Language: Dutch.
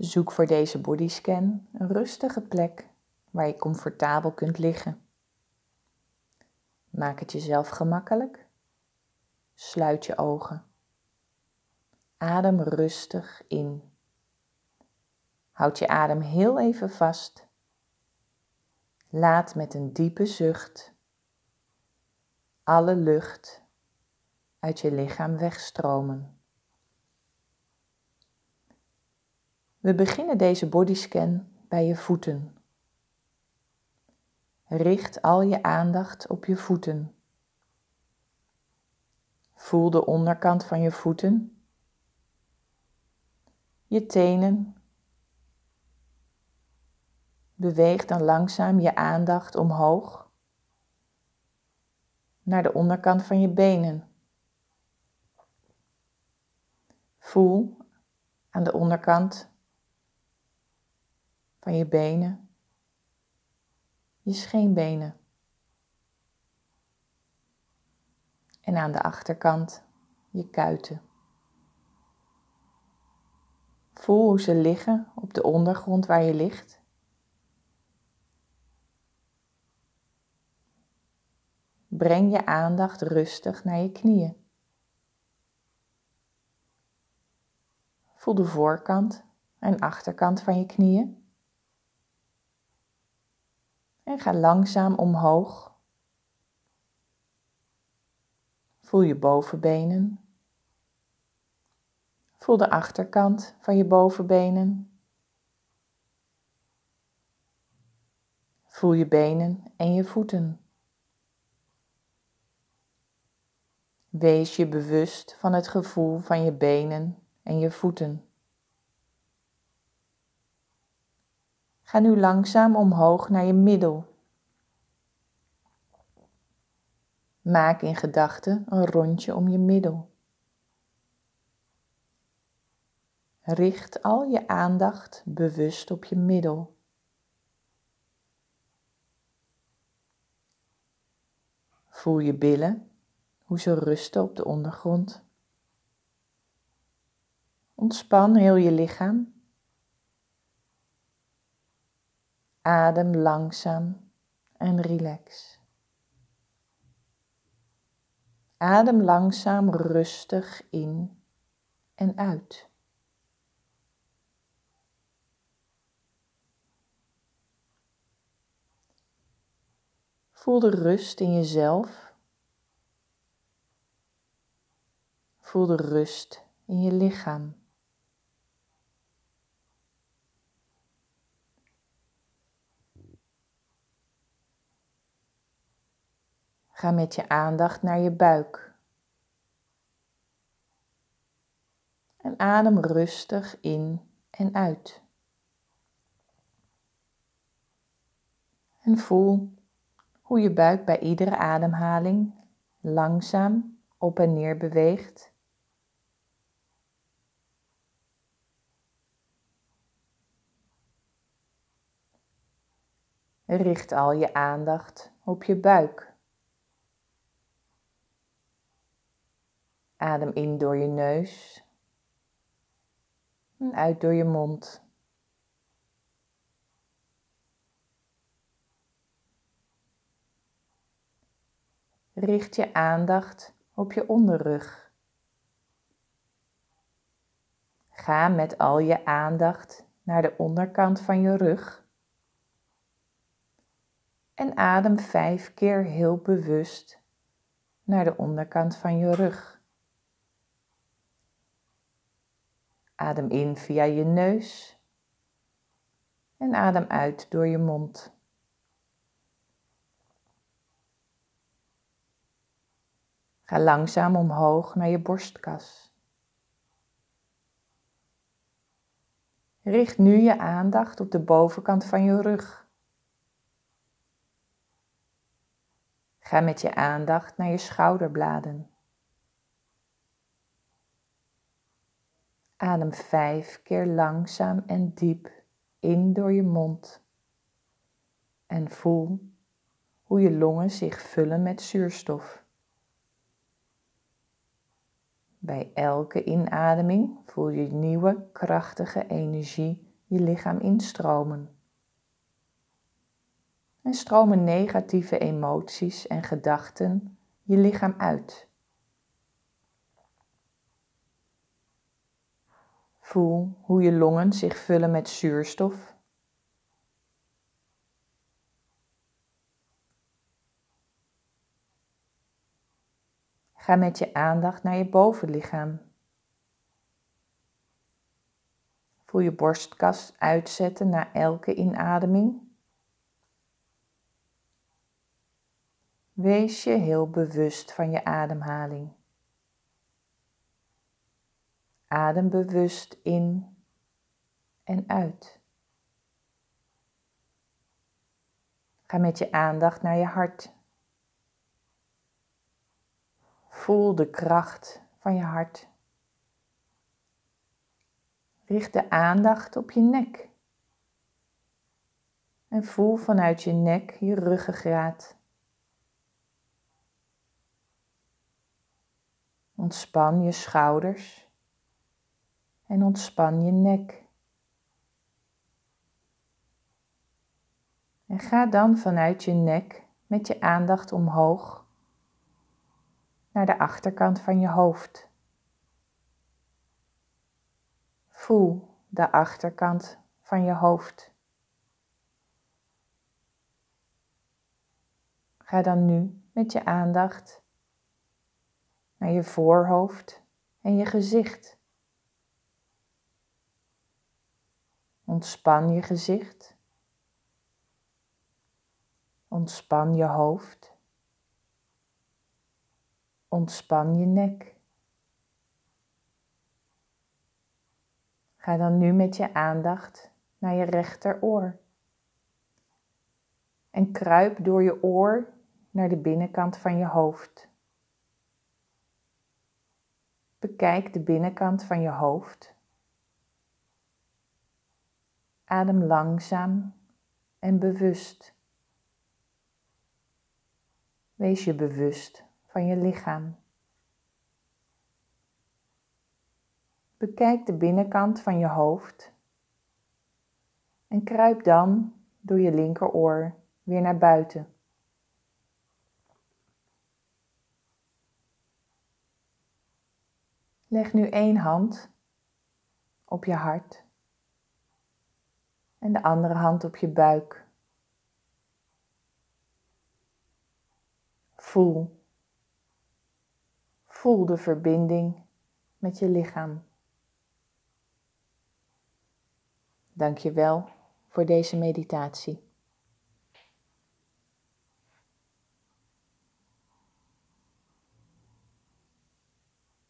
Zoek voor deze bodyscan een rustige plek waar je comfortabel kunt liggen. Maak het jezelf gemakkelijk. Sluit je ogen. Adem rustig in. Houd je adem heel even vast. Laat met een diepe zucht alle lucht uit je lichaam wegstromen. We beginnen deze bodyscan bij je voeten. Richt al je aandacht op je voeten. Voel de onderkant van je voeten, je tenen. Beweeg dan langzaam je aandacht omhoog naar de onderkant van je benen. Voel aan de onderkant van je benen, je scheenbenen. En aan de achterkant je kuiten. Voel hoe ze liggen op de ondergrond waar je ligt. Breng je aandacht rustig naar je knieën. Voel de voorkant en achterkant van je knieën. En ga langzaam omhoog. Voel je bovenbenen. Voel de achterkant van je bovenbenen. Voel je benen en je voeten. Wees je bewust van het gevoel van je benen en je voeten. Ga nu langzaam omhoog naar je middel. Maak in gedachten een rondje om je middel. Richt al je aandacht bewust op je middel. Voel je billen, hoe ze rusten op de ondergrond. Ontspan heel je lichaam. Adem langzaam en relax. Adem langzaam rustig in en uit. Voel de rust in jezelf. Voel de rust in je lichaam. Ga met je aandacht naar je buik. En adem rustig in en uit. En voel hoe je buik bij iedere ademhaling langzaam op en neer beweegt. Richt al je aandacht op je buik. Adem in door je neus en uit door je mond. Richt je aandacht op je onderrug. Ga met al je aandacht naar de onderkant van je rug. En adem vijf keer heel bewust naar de onderkant van je rug. Adem in via je neus en adem uit door je mond. Ga langzaam omhoog naar je borstkas. Richt nu je aandacht op de bovenkant van je rug. Ga met je aandacht naar je schouderbladen. Adem vijf keer langzaam en diep in door je mond. En voel hoe je longen zich vullen met zuurstof. Bij elke inademing voel je nieuwe krachtige energie je lichaam instromen. En stromen negatieve emoties en gedachten je lichaam uit. Voel hoe je longen zich vullen met zuurstof. Ga met je aandacht naar je bovenlichaam. Voel je borstkas uitzetten na elke inademing. Wees je heel bewust van je ademhaling. Adem bewust in en uit. Ga met je aandacht naar je hart. Voel de kracht van je hart. Richt de aandacht op je nek. En voel vanuit je nek je ruggengraat. Ontspan je schouders en ontspan je nek. En ga dan vanuit je nek met je aandacht omhoog naar de achterkant van je hoofd. Voel de achterkant van je hoofd. Ga dan nu met je aandacht naar je voorhoofd en je gezicht. Ontspan je gezicht. Ontspan je hoofd. Ontspan je nek. Ga dan nu met je aandacht naar je rechteroor. En kruip door je oor naar de binnenkant van je hoofd. Bekijk de binnenkant van je hoofd. Adem langzaam en bewust. Wees je bewust van je lichaam. Bekijk de binnenkant van je hoofd en kruip dan door je linkeroor weer naar buiten. Leg nu één hand op je hart en de andere hand op je buik. Voel. Voel de verbinding met je lichaam. Dank je wel voor deze meditatie.